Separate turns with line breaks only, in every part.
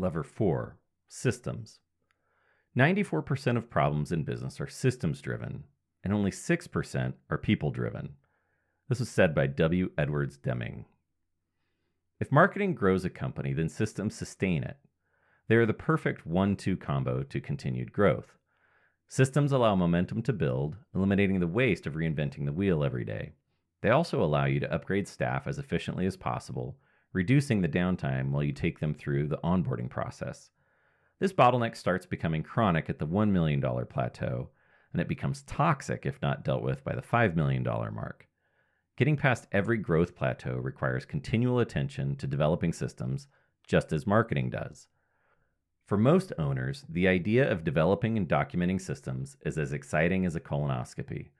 Lever 4 Systems. 94% of problems in business are systems driven, and only 6% are people driven. This was said by W. Edwards Deming. If marketing grows a company, then systems sustain it. They are the perfect one two combo to continued growth. Systems allow momentum to build, eliminating the waste of reinventing the wheel every day. They also allow you to upgrade staff as efficiently as possible, reducing the downtime while you take them through the onboarding process. This bottleneck starts becoming chronic at the $1 million plateau, and it becomes toxic if not dealt with by the $5 million mark. Getting past every growth plateau requires continual attention to developing systems, just as marketing does. For most owners, the idea of developing and documenting systems is as exciting as a colonoscopy.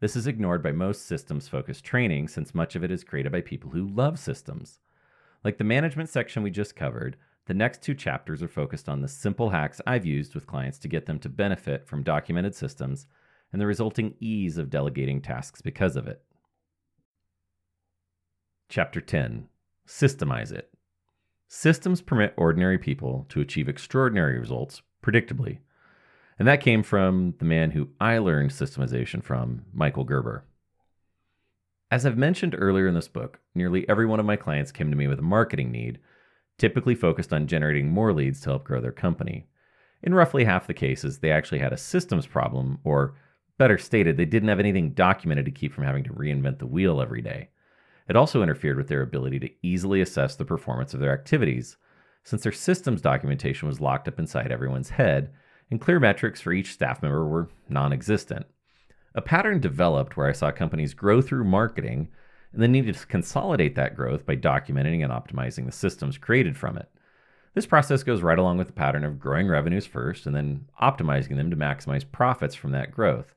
This is ignored by most systems focused training since much of it is created by people who love systems. Like the management section we just covered, the next two chapters are focused on the simple hacks I've used with clients to get them to benefit from documented systems and the resulting ease of delegating tasks because of it. Chapter 10 Systemize it. Systems permit ordinary people to achieve extraordinary results predictably. And that came from the man who I learned systemization from, Michael Gerber. As I've mentioned earlier in this book, nearly every one of my clients came to me with a marketing need, typically focused on generating more leads to help grow their company. In roughly half the cases, they actually had a systems problem, or better stated, they didn't have anything documented to keep from having to reinvent the wheel every day. It also interfered with their ability to easily assess the performance of their activities, since their systems documentation was locked up inside everyone's head, and clear metrics for each staff member were non existent. A pattern developed where I saw companies grow through marketing and then needed to consolidate that growth by documenting and optimizing the systems created from it. This process goes right along with the pattern of growing revenues first and then optimizing them to maximize profits from that growth.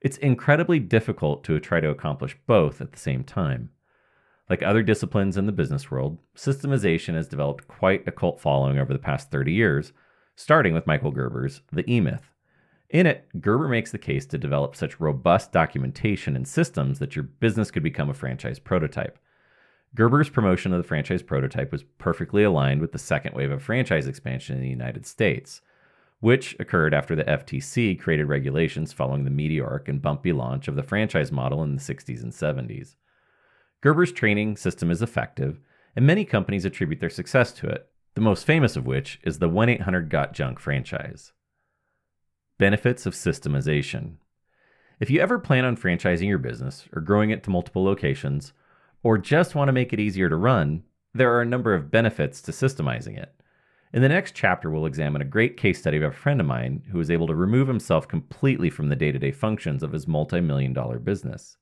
It's incredibly difficult to try to accomplish both at the same time. Like other disciplines in the business world, systemization has developed quite a cult following over the past 30 years, starting with Michael Gerber's The E Myth. In it, Gerber makes the case to develop such robust documentation and systems that your business could become a franchise prototype. Gerber's promotion of the franchise prototype was perfectly aligned with the second wave of franchise expansion in the United States, which occurred after the FTC created regulations following the meteoric and bumpy launch of the franchise model in the 60s and 70s. Gerber's training system is effective, and many companies attribute their success to it, the most famous of which is the 1 800 Got Junk franchise. Benefits of systemization. If you ever plan on franchising your business or growing it to multiple locations, or just want to make it easier to run, there are a number of benefits to systemizing it. In the next chapter, we'll examine a great case study of a friend of mine who was able to remove himself completely from the day to day functions of his multi million dollar business.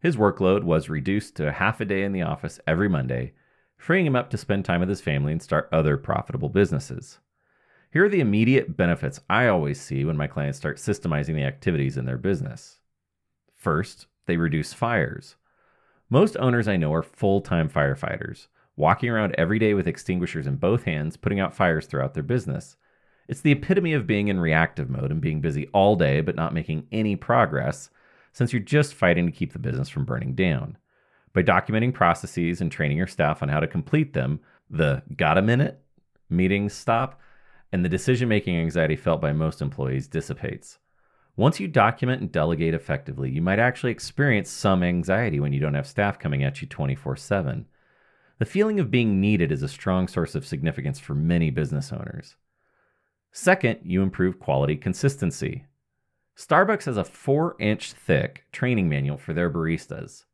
His workload was reduced to half a day in the office every Monday, freeing him up to spend time with his family and start other profitable businesses. Here are the immediate benefits I always see when my clients start systemizing the activities in their business. First, they reduce fires. Most owners I know are full time firefighters, walking around every day with extinguishers in both hands, putting out fires throughout their business. It's the epitome of being in reactive mode and being busy all day but not making any progress since you're just fighting to keep the business from burning down. By documenting processes and training your staff on how to complete them, the got a minute meetings stop and the decision making anxiety felt by most employees dissipates. Once you document and delegate effectively, you might actually experience some anxiety when you don't have staff coming at you 24 7. The feeling of being needed is a strong source of significance for many business owners. Second, you improve quality consistency. Starbucks has a 4 inch thick training manual for their baristas.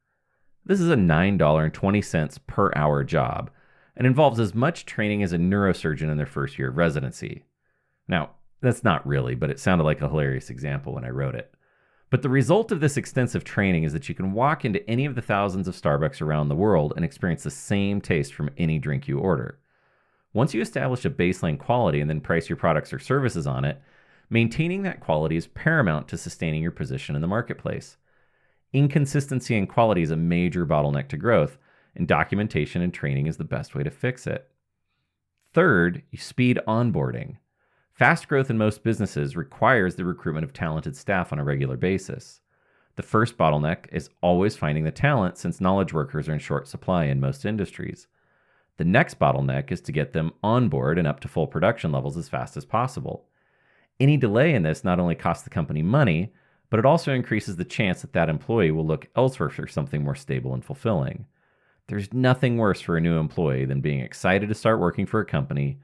This is a $9.20 per hour job and involves as much training as a neurosurgeon in their first year of residency. Now, that's not really, but it sounded like a hilarious example when I wrote it. But the result of this extensive training is that you can walk into any of the thousands of Starbucks around the world and experience the same taste from any drink you order. Once you establish a baseline quality and then price your products or services on it, Maintaining that quality is paramount to sustaining your position in the marketplace. Inconsistency in quality is a major bottleneck to growth, and documentation and training is the best way to fix it. Third, speed onboarding. Fast growth in most businesses requires the recruitment of talented staff on a regular basis. The first bottleneck is always finding the talent since knowledge workers are in short supply in most industries. The next bottleneck is to get them on board and up to full production levels as fast as possible. Any delay in this not only costs the company money, but it also increases the chance that that employee will look elsewhere for something more stable and fulfilling. There's nothing worse for a new employee than being excited to start working for a company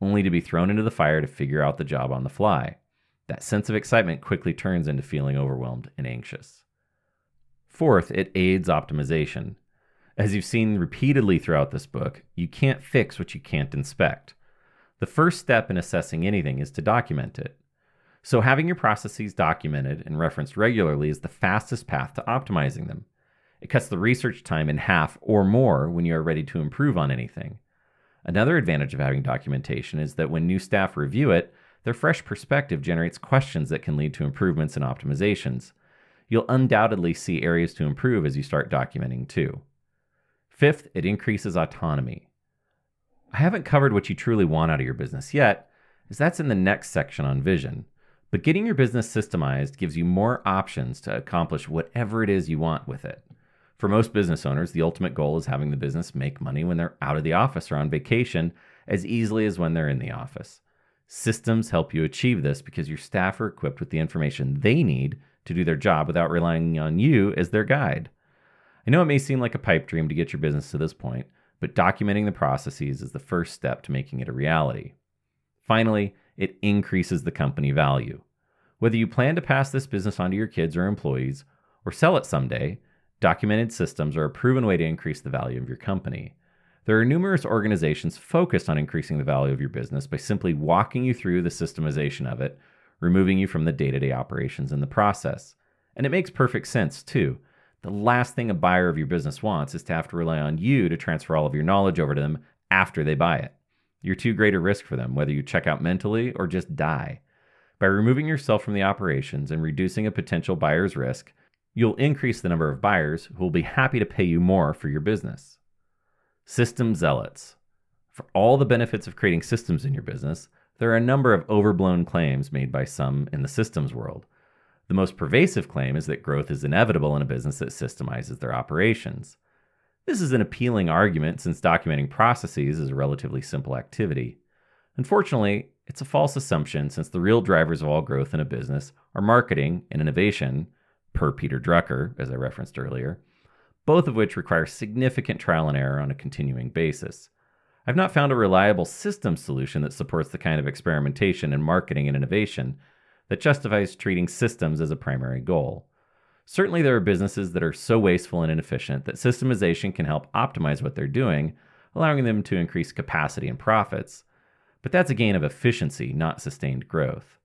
only to be thrown into the fire to figure out the job on the fly. That sense of excitement quickly turns into feeling overwhelmed and anxious. Fourth, it aids optimization. As you've seen repeatedly throughout this book, you can't fix what you can't inspect. The first step in assessing anything is to document it. So, having your processes documented and referenced regularly is the fastest path to optimizing them. It cuts the research time in half or more when you are ready to improve on anything. Another advantage of having documentation is that when new staff review it, their fresh perspective generates questions that can lead to improvements and optimizations. You'll undoubtedly see areas to improve as you start documenting too. Fifth, it increases autonomy. I haven't covered what you truly want out of your business yet, as that's in the next section on vision. But getting your business systemized gives you more options to accomplish whatever it is you want with it. For most business owners, the ultimate goal is having the business make money when they're out of the office or on vacation as easily as when they're in the office. Systems help you achieve this because your staff are equipped with the information they need to do their job without relying on you as their guide. I know it may seem like a pipe dream to get your business to this point, but documenting the processes is the first step to making it a reality. Finally, it increases the company value. Whether you plan to pass this business on to your kids or employees, or sell it someday, Documented systems are a proven way to increase the value of your company. There are numerous organizations focused on increasing the value of your business by simply walking you through the systemization of it, removing you from the day to day operations in the process. And it makes perfect sense, too. The last thing a buyer of your business wants is to have to rely on you to transfer all of your knowledge over to them after they buy it. You're too great a risk for them, whether you check out mentally or just die. By removing yourself from the operations and reducing a potential buyer's risk, you'll increase the number of buyers who will be happy to pay you more for your business. System zealots. For all the benefits of creating systems in your business, there are a number of overblown claims made by some in the systems world. The most pervasive claim is that growth is inevitable in a business that systemizes their operations. This is an appealing argument since documenting processes is a relatively simple activity. Unfortunately, it's a false assumption since the real drivers of all growth in a business are marketing and innovation, per Peter Drucker, as I referenced earlier, both of which require significant trial and error on a continuing basis. I've not found a reliable system solution that supports the kind of experimentation in marketing and innovation that justifies treating systems as a primary goal. Certainly, there are businesses that are so wasteful and inefficient that systemization can help optimize what they're doing, allowing them to increase capacity and profits. But that's a gain of efficiency, not sustained growth.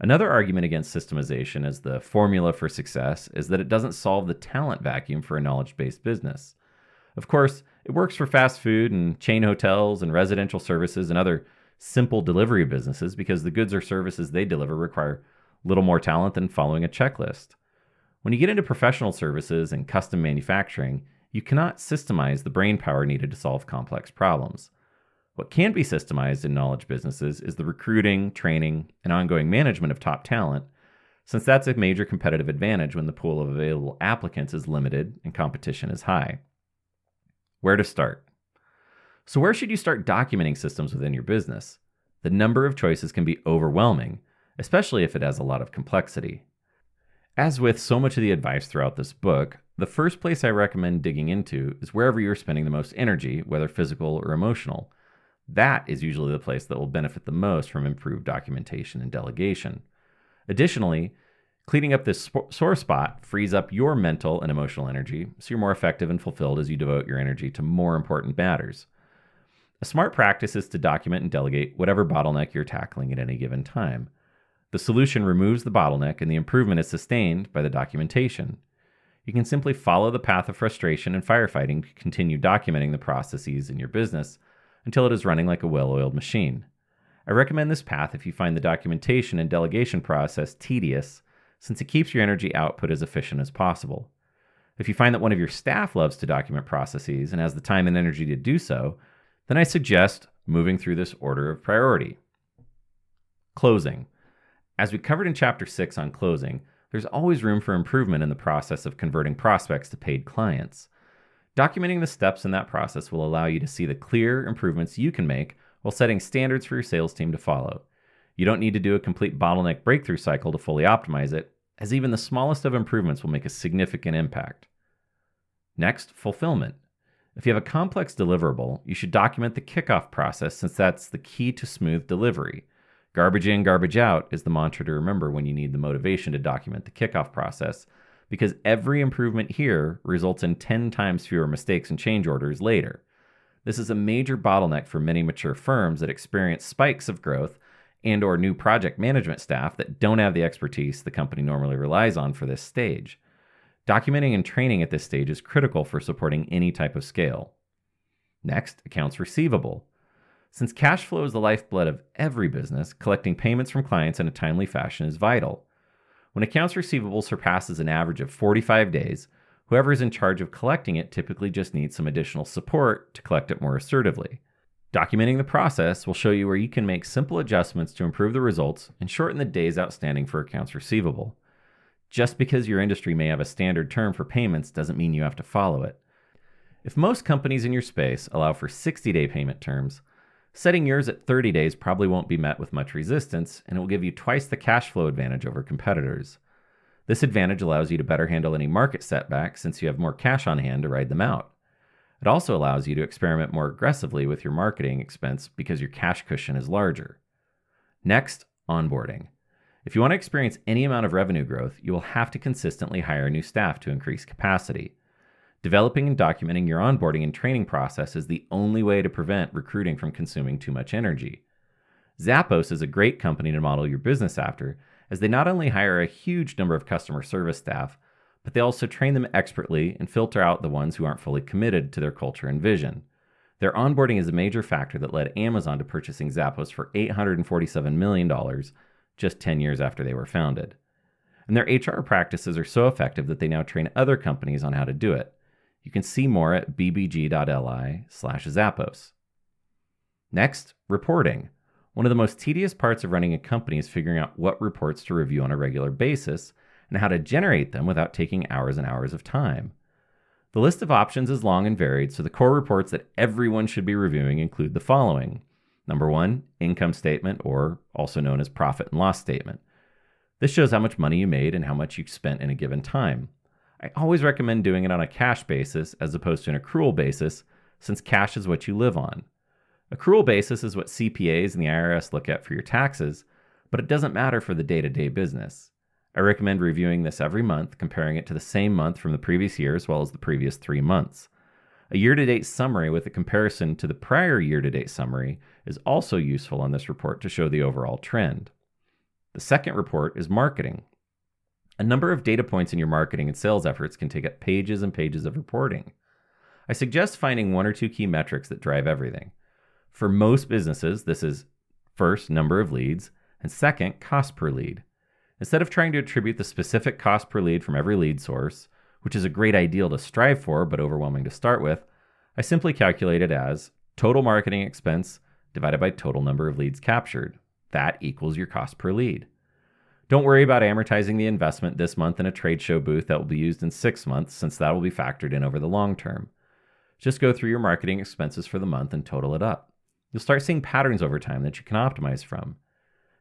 Another argument against systemization as the formula for success is that it doesn't solve the talent vacuum for a knowledge based business. Of course, it works for fast food and chain hotels and residential services and other simple delivery businesses because the goods or services they deliver require little more talent than following a checklist. When you get into professional services and custom manufacturing, you cannot systemize the brain power needed to solve complex problems. What can be systemized in knowledge businesses is the recruiting, training, and ongoing management of top talent, since that's a major competitive advantage when the pool of available applicants is limited and competition is high. Where to start? So, where should you start documenting systems within your business? The number of choices can be overwhelming, especially if it has a lot of complexity. As with so much of the advice throughout this book, the first place I recommend digging into is wherever you're spending the most energy, whether physical or emotional, that is usually the place that will benefit the most from improved documentation and delegation. Additionally, cleaning up this sore spot frees up your mental and emotional energy, so you're more effective and fulfilled as you devote your energy to more important matters. A smart practice is to document and delegate whatever bottleneck you're tackling at any given time. The solution removes the bottleneck and the improvement is sustained by the documentation. You can simply follow the path of frustration and firefighting to continue documenting the processes in your business until it is running like a well oiled machine. I recommend this path if you find the documentation and delegation process tedious, since it keeps your energy output as efficient as possible. If you find that one of your staff loves to document processes and has the time and energy to do so, then I suggest moving through this order of priority. Closing. As we covered in Chapter 6 on closing, there's always room for improvement in the process of converting prospects to paid clients. Documenting the steps in that process will allow you to see the clear improvements you can make while setting standards for your sales team to follow. You don't need to do a complete bottleneck breakthrough cycle to fully optimize it, as even the smallest of improvements will make a significant impact. Next, fulfillment. If you have a complex deliverable, you should document the kickoff process since that's the key to smooth delivery. Garbage in, garbage out is the mantra to remember when you need the motivation to document the kickoff process, because every improvement here results in 10 times fewer mistakes and change orders later. This is a major bottleneck for many mature firms that experience spikes of growth and or new project management staff that don't have the expertise the company normally relies on for this stage. Documenting and training at this stage is critical for supporting any type of scale. Next, accounts receivable. Since cash flow is the lifeblood of every business, collecting payments from clients in a timely fashion is vital. When accounts receivable surpasses an average of 45 days, whoever is in charge of collecting it typically just needs some additional support to collect it more assertively. Documenting the process will show you where you can make simple adjustments to improve the results and shorten the days outstanding for accounts receivable. Just because your industry may have a standard term for payments doesn't mean you have to follow it. If most companies in your space allow for 60 day payment terms, setting yours at 30 days probably won't be met with much resistance and it will give you twice the cash flow advantage over competitors. This advantage allows you to better handle any market setbacks since you have more cash on hand to ride them out. It also allows you to experiment more aggressively with your marketing expense because your cash cushion is larger. Next, onboarding. If you want to experience any amount of revenue growth, you will have to consistently hire new staff to increase capacity. Developing and documenting your onboarding and training process is the only way to prevent recruiting from consuming too much energy. Zappos is a great company to model your business after, as they not only hire a huge number of customer service staff, but they also train them expertly and filter out the ones who aren't fully committed to their culture and vision. Their onboarding is a major factor that led Amazon to purchasing Zappos for $847 million just 10 years after they were founded. And their HR practices are so effective that they now train other companies on how to do it. You can see more at bbg.li slash Zappos. Next, reporting. One of the most tedious parts of running a company is figuring out what reports to review on a regular basis and how to generate them without taking hours and hours of time. The list of options is long and varied, so the core reports that everyone should be reviewing include the following Number one, income statement, or also known as profit and loss statement. This shows how much money you made and how much you spent in a given time. I always recommend doing it on a cash basis as opposed to an accrual basis, since cash is what you live on. Accrual basis is what CPAs and the IRS look at for your taxes, but it doesn't matter for the day to day business. I recommend reviewing this every month, comparing it to the same month from the previous year as well as the previous three months. A year to date summary with a comparison to the prior year to date summary is also useful on this report to show the overall trend. The second report is marketing. A number of data points in your marketing and sales efforts can take up pages and pages of reporting. I suggest finding one or two key metrics that drive everything. For most businesses, this is first, number of leads, and second, cost per lead. Instead of trying to attribute the specific cost per lead from every lead source, which is a great ideal to strive for but overwhelming to start with, I simply calculate it as total marketing expense divided by total number of leads captured. That equals your cost per lead. Don't worry about amortizing the investment this month in a trade show booth that will be used in six months, since that will be factored in over the long term. Just go through your marketing expenses for the month and total it up. You'll start seeing patterns over time that you can optimize from.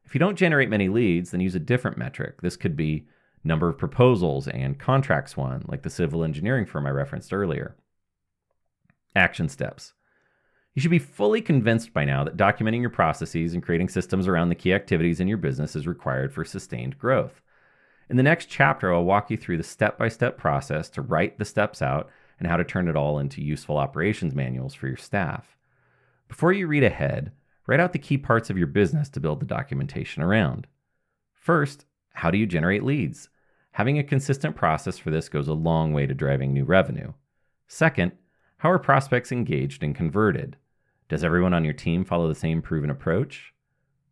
If you don't generate many leads, then use a different metric. This could be number of proposals, and contracts won, like the civil engineering firm I referenced earlier. Action steps. You should be fully convinced by now that documenting your processes and creating systems around the key activities in your business is required for sustained growth. In the next chapter, I'll walk you through the step by step process to write the steps out and how to turn it all into useful operations manuals for your staff. Before you read ahead, write out the key parts of your business to build the documentation around. First, how do you generate leads? Having a consistent process for this goes a long way to driving new revenue. Second, how are prospects engaged and converted? Does everyone on your team follow the same proven approach?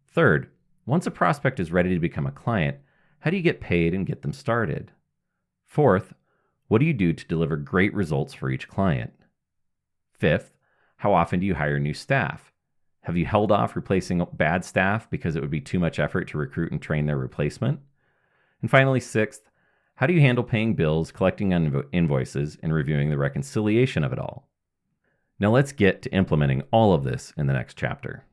Third, once a prospect is ready to become a client, how do you get paid and get them started? Fourth, what do you do to deliver great results for each client? Fifth, how often do you hire new staff? Have you held off replacing bad staff because it would be too much effort to recruit and train their replacement? And finally, sixth, How do you handle paying bills, collecting invo- invoices, and reviewing the reconciliation of it all? Now let's get to implementing all of this in the next chapter.